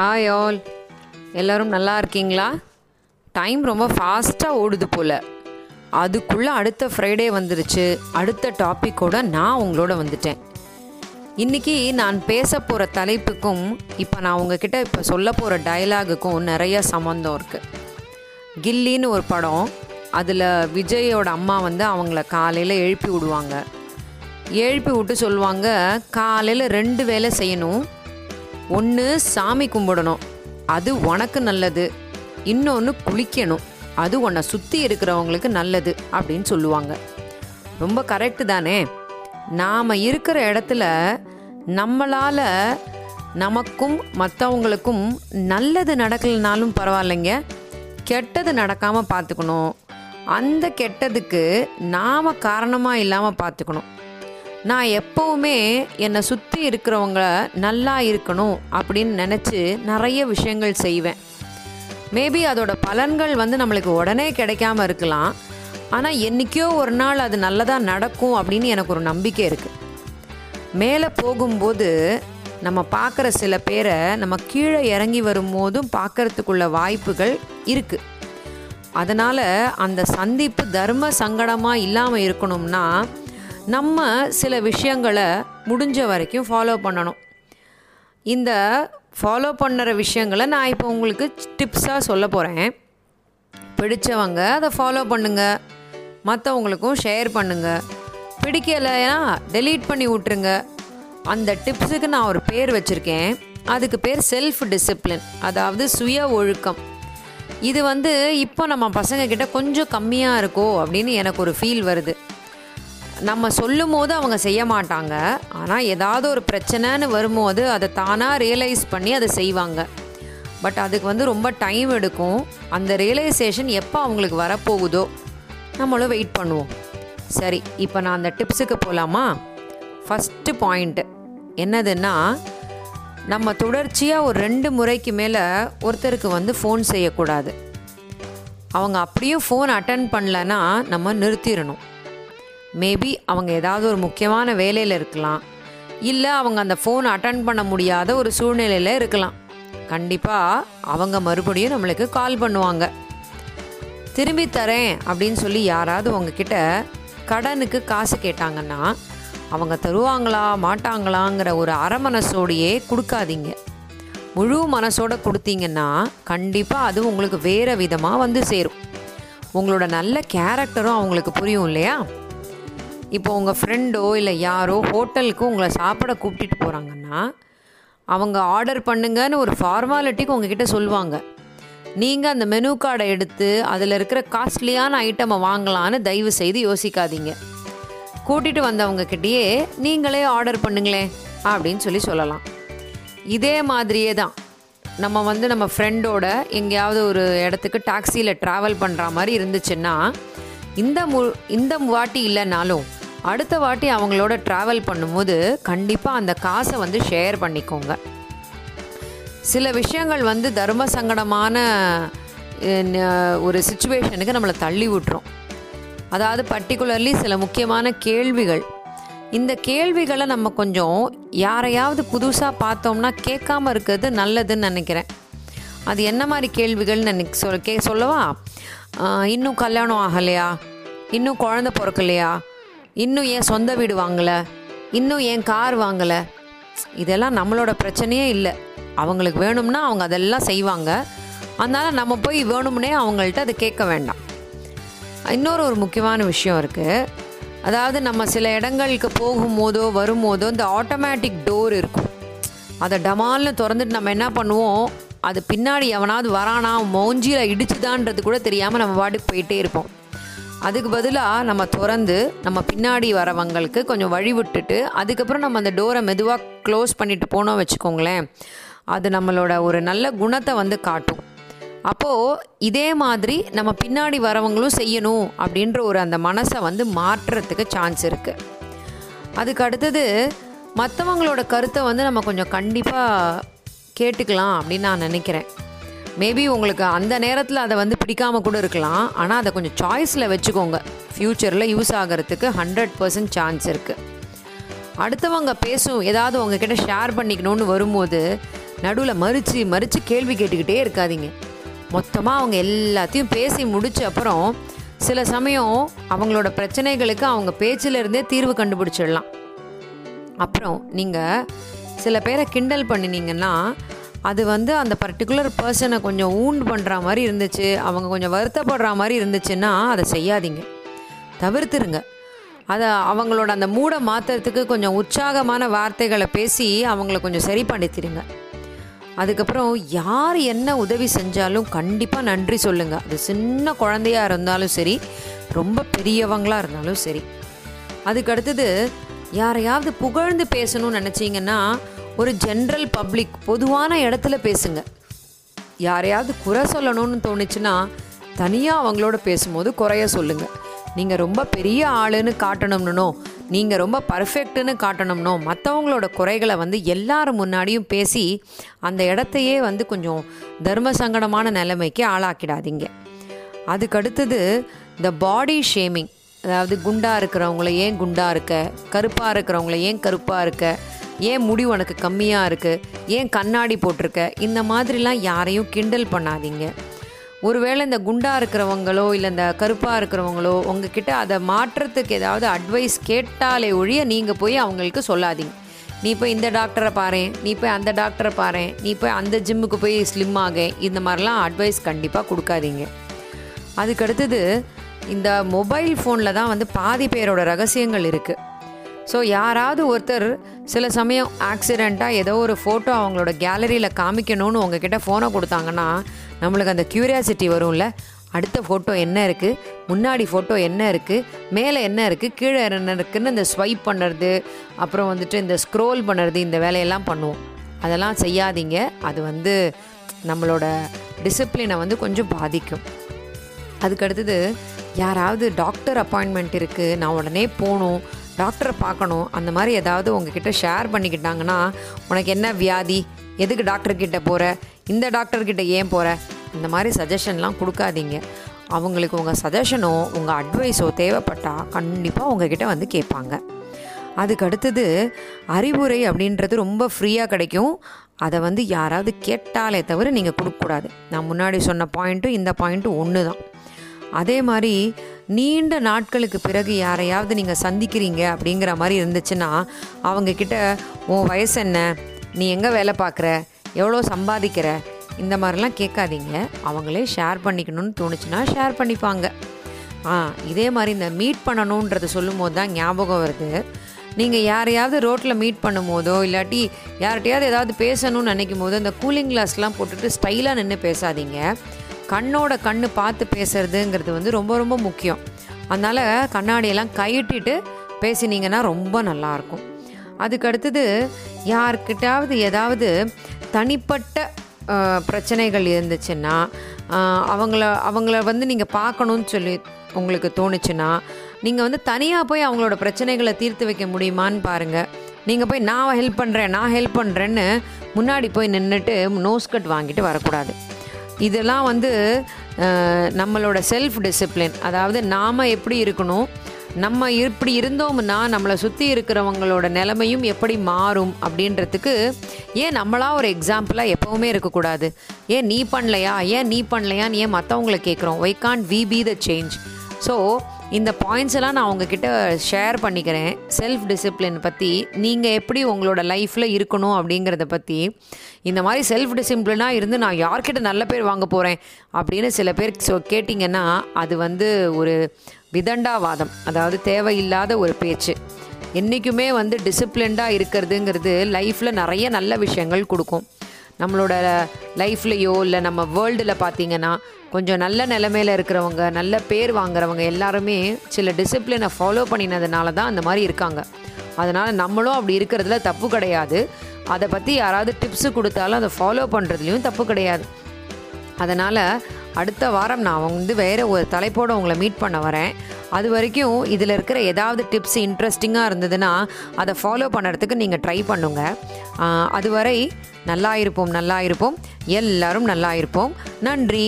Hi all எல்லோரும் நல்லா இருக்கீங்களா? டைம் ரொம்ப ஃபாஸ்ட்டாக ஓடுது போல். அதுக்குள்ளே அடுத்த ஃப்ரைடே வந்துருச்சு. அடுத்த டாப்பிக்கோட நான் உங்களோட வந்துட்டேன். இன்றைக்கி நான் பேச போகிற தலைப்புக்கும் இப்போ நான் உங்ககிட்ட இப்போ சொல்ல போகிற டயலாகுக்கும் நிறைய சம்மந்தம் இருக்குது கில்லின்னு ஒரு படம். அதில் விஜயோட அம்மா வந்து அவங்கள காலையில் எழுப்பி விடுவாங்க. எழுப்பி விட்டு சொல்லுவாங்க காலையில் ரெண்டு வேலை செய்யணும். ஒன்று சாமி கும்பிடணும். அது உனக்கு நல்லது. இன்னொன்று குளிக்கணும். அது உன்னை சுற்றி இருக்கிறவங்களுக்கு நல்லது அப்படின்னு சொல்லுவாங்க. ரொம்ப கரெக்டு தானே? நாம் இருக்கிற இடத்துல நம்மளால் நமக்கும் மற்றவங்களுக்கும் நல்லது நடக்கலைனாலும் பரவாயில்லைங்க. கெட்டது நடக்காமல் பார்த்துக்கணும். அந்த கெட்டதுக்கு நாம் காரணமாக இல்லாமல் பார்த்துக்கணும். நான் எப்போவுமே என்னை சுற்றி இருக்கிறவங்க நல்லா இருக்கணும் அப்படின்னு நினச்சி நிறைய விஷயங்கள் செய்வேன். மேபி அதோட பலன்கள் வந்து நம்மளுக்கு உடனே கிடைக்காம இருக்கலாம். ஆனால் என்றைக்கோ ஒரு நாள் அது நல்லதாக நடக்கும் அப்படின்னு எனக்கு ஒரு நம்பிக்கை இருக்குது மேலே போகும்போது நம்ம பார்க்குற சில பேரை நம்ம கீழே இறங்கி வரும்போதும் பார்க்கறதுக்குள்ள வாய்ப்புகள் இருக்குது அதனால் அந்த சந்திப்பு தர்ம சங்கடமாக இல்லாமல் இருக்கணும்னா நம்ம சில விஷயங்களை முடிஞ்ச வரைக்கும் ஃபாலோ பண்ணணும். இந்த ஃபாலோ பண்ணுற விஷயங்களை நான் இப்போ உங்களுக்கு டிப்ஸாக சொல்ல போகிறேன் பிடிச்சவங்க அதை ஃபாலோ பண்ணுங்கள் மற்றவங்களுக்கும் ஷேர் பண்ணுங்கள் பிடிக்கலைன்னா டெலீட் பண்ணி விட்ருங்க அந்த டிப்ஸுக்கு நான் ஒரு பேர் வச்சுருக்கேன். அதுக்கு பேர் செல்ஃப் டிசிப்ளின் அதாவது சுய ஒழுக்கம். இது வந்து இப்போ நம்ம பசங்க கிட்ட கொஞ்சம் கம்மியாக இருக்கோ அப்படின்னு எனக்கு ஒரு ஃபீல் வருது. நம்ம சொல்லும் போது அவங்க செய்ய மாட்டாங்க. ஆனால் ஏதாவது ஒரு பிரச்சனைன்னு வரும்போது அதை தானாக ரியலைஸ் பண்ணி அதை செய்வாங்க. பட் அதுக்கு வந்து ரொம்ப டைம் எடுக்கும். அந்த ரியலைசேஷன் எப்போ அவங்களுக்கு வரப்போகுதோ நம்மளும் வெயிட் பண்ணுவோம். சரி இப்போ நான் அந்த டிப்ஸுக்கு போகலாமா ஃபஸ்ட்டு பாயிண்ட்டு என்னதுன்னா நம்ம தொடர்ச்சியாக ஒரு ரெண்டு முறைக்கு மேலே ஒருத்தருக்கு வந்து ஃபோன் செய்யக்கூடாது. அவங்க அப்படியும் ஃபோன் அட்டன் பண்ணலன்னா நம்ம நிறுத்திடணும். மேபி அவங்க ஏதாவது ஒரு முக்கியமான வேலையில் இருக்கலாம். இல்லை அவங்க அந்த ஃபோன் அட்டன் பண்ண முடியாத ஒரு சூழ்நிலையில் இருக்கலாம். கண்டிப்பாக அவங்க மறுபடியும் நம்மளுக்கு கால் பண்ணுவாங்க. திரும்பி தரேன் அப்படின்னு சொல்லி யாராவது உங்ககிட்ட கடனுக்கு காசு கேட்டாங்கன்னா அவங்க தருவாங்களா மாட்டாங்களாங்கிற ஒரு அரை மனசோடையே கொடுக்காதீங்க. முழு மனசோட கொடுத்தீங்கன்னா கண்டிப்பாக அது உங்களுக்கு வேறு விதமாக வந்து சேரும். உங்களோட நல்ல கேரக்டரும் அவங்களுக்கு புரியும் இல்லையா? இப்போ உங்கள் ஃப்ரெண்டோ இல்லை யாரோ ஹோட்டலுக்கு உங்களை சாப்பிட கூப்பிட்டுட்டு போகிறாங்கன்னா அவங்க ஆர்டர் பண்ணுங்கன்னு ஒரு ஃபார்மாலிட்டிக்கு உங்ககிட்ட சொல்லுவாங்க. நீங்கள் அந்த மெனு கார்டை எடுத்து அதில் இருக்கிற காஸ்ட்லியான ஐட்டமை வாங்கலான்னு தயவு செய்து யோசிக்காதீங்க. கூட்டிகிட்டு வந்தவங்கக்கிட்டேயே நீங்களே ஆர்டர் பண்ணுங்களேன் அப்படின்னு சொல்லி சொல்லலாம். இதே மாதிரியே தான். நம்ம வந்து நம்ம ஃப்ரெண்டோட எங்கேயாவது ஒரு இடத்துக்கு டாக்ஸியில் ட்ராவல் பண்ணுற மாதிரி இருந்துச்சுன்னா இந்த மு இந்த வாட்டி இல்லைனாலும் அடுத்த வாட்டி அவங்களோட ட்ராவல் பண்ணும்போது கண்டிப்பாக அந்த காசை வந்து ஷேர் பண்ணிக்கோங்க. சில விஷயங்கள் வந்து தர்ம சங்கடமான ஒரு சுச்சுவேஷனுக்கு நம்மளை தள்ளி விட்டுரும். அதாவது பர்டிகுலர்லி சில முக்கியமான கேள்விகள். இந்த கேள்விகளை நம்ம கொஞ்சம் யாரையாவது புதுசாக பார்த்தோம்னா கேட்காம இருக்கிறது நல்லதுன்னு நினைக்கிறேன். அது என்ன மாதிரி கேள்விகள்னு எனக்கு சொல் கே சொல்லவா? இன்னும் கல்யாணம் ஆகலையா? இன்னும் குழந்த பிறக்கலையா? இன்னும் ஏன் சொந்த வீடு வாங்கலை. இன்னும் ஏன் கார் வாங்கலை. இதெல்லாம் நம்மளோட பிரச்சனையே இல்லை. அவங்களுக்கு வேணும்னா அவங்க அதெல்லாம் செய்வாங்க. அதனால் நம்ம போய் வேணும்னே அவங்கள்ட்ட அதை கேட்க வேண்டாம். இன்னொரு ஒரு முக்கியமான விஷயம் இருக்குது அதாவது நம்ம சில இடங்களுக்கு போகும்போதோ வரும்போதோ இந்த ஆட்டோமேட்டிக் டோர் இருக்கும். அதை டமால்னு திறந்துட்டு நம்ம என்ன பண்ணுவோம்? அது பின்னாடி எவனாவது வரானா மௌஞ்சியில் இடிச்சுதான்றது கூட தெரியாமல் நம்ம பாட்டுக்கு போயிட்டே இருப்போம். அதுக்கு பதிலாக நம்ம திறந்து நம்ம பின்னாடி வரவங்களுக்கு கொஞ்சம் வழி விட்டுட்டு அதுக்கப்புறம் நம்ம அந்த டோரை மெதுவாக க்ளோஸ் பண்ணிட்டு போனோம் வச்சுக்கோங்களேன். அது நம்மளோட ஒரு நல்ல குணத்தை வந்து காட்டும். அப்போது இதே மாதிரி நம்ம பின்னாடி வரவங்களும் செய்யணும் அப்படின்ற ஒரு அந்த மனசை வந்து மாற்றுறதுக்கு சான்ஸ் இருக்குது அதுக்கு அடுத்தது மற்றவங்களோட கருத்தை வந்து நம்ம கொஞ்சம் கண்டிப்பாக கேட்டுக்கலாம் அப்படின்னு நான் நினைக்கிறேன். மேபி உங்களுக்கு அந்த நேரத்தில் அதை வந்து பிடிக்காமல் கூட இருக்கலாம். ஆனால் அதை கொஞ்சம் சாய்ஸில் வச்சுக்கோங்க. ஃப்யூச்சரில் யூஸ் ஆகிறதுக்கு ஹண்ட்ரட் பர்சன்ட் சான்ஸ் இருக்குது அடுத்தவங்க பேசும் ஏதாவது உங்ககிட்ட ஷேர் பண்ணிக்கணும்னு வரும்போது நடுவில் மறித்து மறித்து கேள்வி கேட்டுக்கிட்டே இருக்காதீங்க. மொத்தமாக அவங்க எல்லாத்தையும் பேசி முடித்த அப்புறம் சில சமயம் அவங்களோட பிரச்சனைகளுக்கு அவங்க பேச்சிலிருந்தே தீர்வு கண்டுபிடிச்சிடலாம். அப்புறம் நீங்கள் சில பேரை கிண்டல் பண்ணினீங்கன்னா அது வந்து அந்த பர்டிகுலர் பர்சனை கொஞ்சம் ஊண்ட் பண்ணுற மாதிரி இருந்துச்சு அவங்க கொஞ்சம் வருத்தப்படுற மாதிரி இருந்துச்சுன்னா அதை செய்யாதீங்க. தவிர்த்துருங்க. அதை அவங்களோட அந்த மூடை மாற்றுறதுக்கு கொஞ்சம் உற்சாகமான வார்த்தைகளை பேசி அவங்கள கொஞ்சம் சரி பண்ணித்திருங்க. அதுக்கப்புறம் யார் என்ன உதவி செஞ்சாலும் கண்டிப்பாக நன்றி சொல்லுங்கள் அது சின்ன குழந்தையாக இருந்தாலும் சரி ரொம்ப பெரியவங்களாக இருந்தாலும் சரி. அதுக்கு அடுத்தது யாரையாவது புகழ்ந்து பேசணும்னு நினச்சிங்கன்னா ஒரு ஜென்ரல் பப்ளிக் பொதுவான இடத்துல பேசுங்க. யாரையாவது குறை சொல்லணும்னு தோணுச்சுன்னா தனியாக அவங்களோட பேசும்போது குறைய சொல்லுங்கள் நீங்கள் ரொம்ப பெரிய ஆளுன்னு காட்டணும்னோ நீங்கள் ரொம்ப பர்ஃபெக்ட்டுன்னு காட்டணும்னோ மற்றவங்களோட குறைகளை வந்து எல்லாரும் முன்னாடியும் பேசி அந்த இடத்தையே வந்து கொஞ்சம் தர்ம சங்கடமான நிலைமைக்கு ஆளாக்கிடாதீங்க. அதுக்கடுத்தது த பாடி ஷேமிங் அதாவது குண்டா இருக்கிறவங்கள ஏன் குண்டா இருக்க கருப்பாக இருக்கிறவங்கள ஏன் கருப்பாக இருக்க ஏன் முடி உனக்கு கம்மியாக இருக்குது ஏன் கண்ணாடி போட்டிருக்க? இந்த மாதிரிலாம் யாரையும் கிண்டல் பண்ணாதீங்க. ஒருவேளை இந்த குண்டா இருக்கிறவங்களோ இல்லை இந்த கருப்பாக இருக்கிறவங்களோ உங்ககிட்ட அதை மாற்றத்துக்கு ஏதாவது அட்வைஸ் கேட்டாலே ஒழிய நீங்கள் போய் அவங்களுக்கு சொல்லாதீங்க. நீ போய் இந்த டாக்டரை பாரு நீ போய் அந்த டாக்டரை பாரு நீ போய் அந்த ஜிம்முக்கு போய் ஸ்லிம் ஆக இந்த மாதிரிலாம் அட்வைஸ் கண்டிப்பாக கொடுக்காதீங்க. அதுக்கடுத்தது இந்த மொபைல் ஃபோனில் தான் வந்து பாதி பேரோட ரகசியங்கள் இருக்குது ஸோ யாராவது ஒருத்தர் சில சமயம் ஆக்சிடெண்ட்டாக ஏதோ ஒரு ஃபோட்டோ அவங்களோட கேலரியில் காமிக்கணும்னு உங்ககிட்ட ஃபோனை கொடுத்தாங்கன்னா நம்மளுக்கு அந்த க்யூரியாசிட்டி வரும்ல. அடுத்த ஃபோட்டோ என்ன இருக்குது முன்னாடி ஃபோட்டோ என்ன இருக்குது மேலே என்ன இருக்குது கீழே என்ன இருக்குதுன்னு இந்த ஸ்வைப் பண்ணுறது அப்புறம் வந்துட்டு இந்த ஸ்க்ரோல் பண்ணுறது இந்த வேலையெல்லாம் பண்ணுவோம். அதெல்லாம் செய்யாதீங்க. அது வந்து நம்மளோட டிசிப்ளினை வந்து கொஞ்சம் பாதிக்கும். அதுக்கு அடுத்தது யாராவது டாக்டர் அப்பாயின்மெண்ட் இருக்குது நான் உடனே போகணும். டாக்டரை பார்க்கணும் அந்த மாதிரி ஏதாவது உங்ககிட்ட ஷேர் பண்ணிக்கிட்டாங்கன்னா உனக்கு என்ன வியாதி? எதுக்கு டாக்டர்கிட்ட போகிற இந்த டாக்டர் கிட்ட ஏன் போகிற இந்த மாதிரி சஜஷன்லாம் கொடுக்காதீங்க. அவங்களுக்கு உங்கள் சஜஷனோ உங்கள் அட்வைஸோ தேவைப்பட்டால் கண்டிப்பாக உங்ககிட்ட வந்து கேட்பாங்க. அதுக்கு அடுத்தது அறிவுரை அப்படின்றது ரொம்ப ஃப்ரீயாக கிடைக்கும். அதை வந்து யாராவது கேட்டாலே தவிர நீங்கள் கொடுக்கக்கூடாது. நான் முன்னாடி சொன்ன பாயிண்ட்டும் இந்த பாயிண்ட்டும் ஒன்று தான் அதே மாதிரி நீண்ட நாட்களுக்கு பிறகு யாரையாவது நீங்கள் சந்திக்கிறீங்க அப்படிங்கிற மாதிரி இருந்துச்சுன்னா அவங்கக்கிட்ட உன் வயசு என்ன? நீ எங்கே வேலை பார்க்குற? எவ்வளோ சம்பாதிக்கிற? இந்த மாதிரிலாம் கேட்காதீங்க. அவங்களே ஷேர் பண்ணிக்கணும்னு தோணுச்சுன்னா ஷேர் பண்ணிப்பாங்க. ஆ இதே மாதிரி இந்த மீட் பண்ணணுன்றது சொல்லும் போது தான் ஞாபகம் வருது. நீங்கள் யாரையாவது ரோட்டில் மீட் பண்ணும் போதோ இல்லாட்டி யார்கிட்டையாவது ஏதாவது பேசணும்னு நினைக்கும் போது அந்த கூலிங் கிளாஸ்லாம் போட்டுட்டு ஸ்டைலாக நின்று பேசாதீங்க. கண்ணோட கண்ணு பார்த்து பேசுறதுங்கிறது வந்து ரொம்ப ரொம்ப முக்கியம். அதனால் கண்ணாடியெல்லாம் கையிட்டிட்டு பேசினீங்கன்னா ரொம்ப நல்லாயிருக்கும். அதுக்கு அடுத்தது யார்கிட்டாவது ஏதாவது தனிப்பட்ட பிரச்சனைகள் இருந்துச்சுன்னா அவங்கள அவங்கள வந்து நீங்கள் பார்க்கணுன்னு சொல்லி உங்களுக்கு தோணுச்சுன்னா நீங்கள் வந்து தனியாக போய் அவங்களோட பிரச்சனைகளை தீர்த்து வைக்க முடியுமான்னு பாருங்கள் நீங்கள் போய் நான் ஹெல்ப் பண்ணுறேன் நான் ஹெல்ப் பண்ணுறேன்னு முன்னாடி போய் நின்றுட்டு நோஸ்கட் வாங்கிட்டு வரக்கூடாது. இதெல்லாம் வந்து நம்மளோட செல்ஃப் டிசிப்ளின் அதாவது நாம் எப்படி இருக்கணும் நம்ம இப்படி இருந்தோம்னா நம்மளை சுற்றி இருக்கிறவங்களோட நிலைமையும் எப்படி மாறும் அப்படின்றதுக்கு ஏன் நம்மளாக ஒரு எக்ஸாம்பிளாக எப்போவுமே இருக்கக்கூடாது? ஏன் நீ பண்ணலையா? ஏன் நீ பண்ணலையான்னு ஏன் மற்றவங்கள கேட்குறோம்? Why can't we be the change so இந்த பாயிண்ட்ஸ் எல்லாம் நான் உங்ககிட்ட ஷேர் பண்ணிக்கிறேன். செல்ஃப் டிசிப்ளின் பற்றி நீங்கள் எப்படி உங்களோட லைஃப்பில் இருக்கணும் அப்படிங்கிறத பற்றி இந்த மாதிரி செல்ஃப் டிசிப்ளினாக இருந்து நான் யார்கிட்ட நல்ல பேர் வாங்க போகிறேன் அப்படின்னு சில பேர் ஸோ கேட்டிங்கன்னா அது வந்து ஒரு விதண்டாவாதம். அதாவது தேவையில்லாத ஒரு பேச்சு. என்றைக்குமே வந்து டிசிப்ளின்டாக இருக்கிறதுங்கிறது லைஃப்பில் நிறைய நல்ல விஷயங்கள் கொடுக்கும். நம்மளோட லைஃப்லேயோ இல்லை நம்ம வேர்ல்டில் பார்த்தீங்கன்னா கொஞ்சம் நல்ல நிலமையில இருக்கிறவங்க நல்ல பேர் வாங்குறவங்க எல்லாருமே சில டிசிப்ளினை ஃபாலோ பண்ணினதுனால தான் அந்த மாதிரி இருக்காங்க. அதனால் நம்மளும் அப்படி இருக்கிறதுல தப்பு கிடையாது. அதை பற்றி யாராவது டிப்ஸு கொடுத்தாலும் அதை ஃபாலோ பண்ணுறதுலையும் தப்பு கிடையாது. அதனால் அடுத்த வாரம் நான் வந்து வேறு ஒரு தலைப்போடு உங்களை மீட் பண்ண வரேன். அது வரைக்கும் இதில் இருக்கிற ஏதாவது டிப்ஸ் இன்ட்ரெஸ்டிங்காக இருந்ததுன்னா அதை ஃபாலோ பண்ணுறதுக்கு நீங்கள் ட்ரை பண்ணுங்க. அதுவரை நல்லா இருப்போம் நல்லா இருப்போம். எல்லாரும் நல்லா இருப்போம். நன்றி.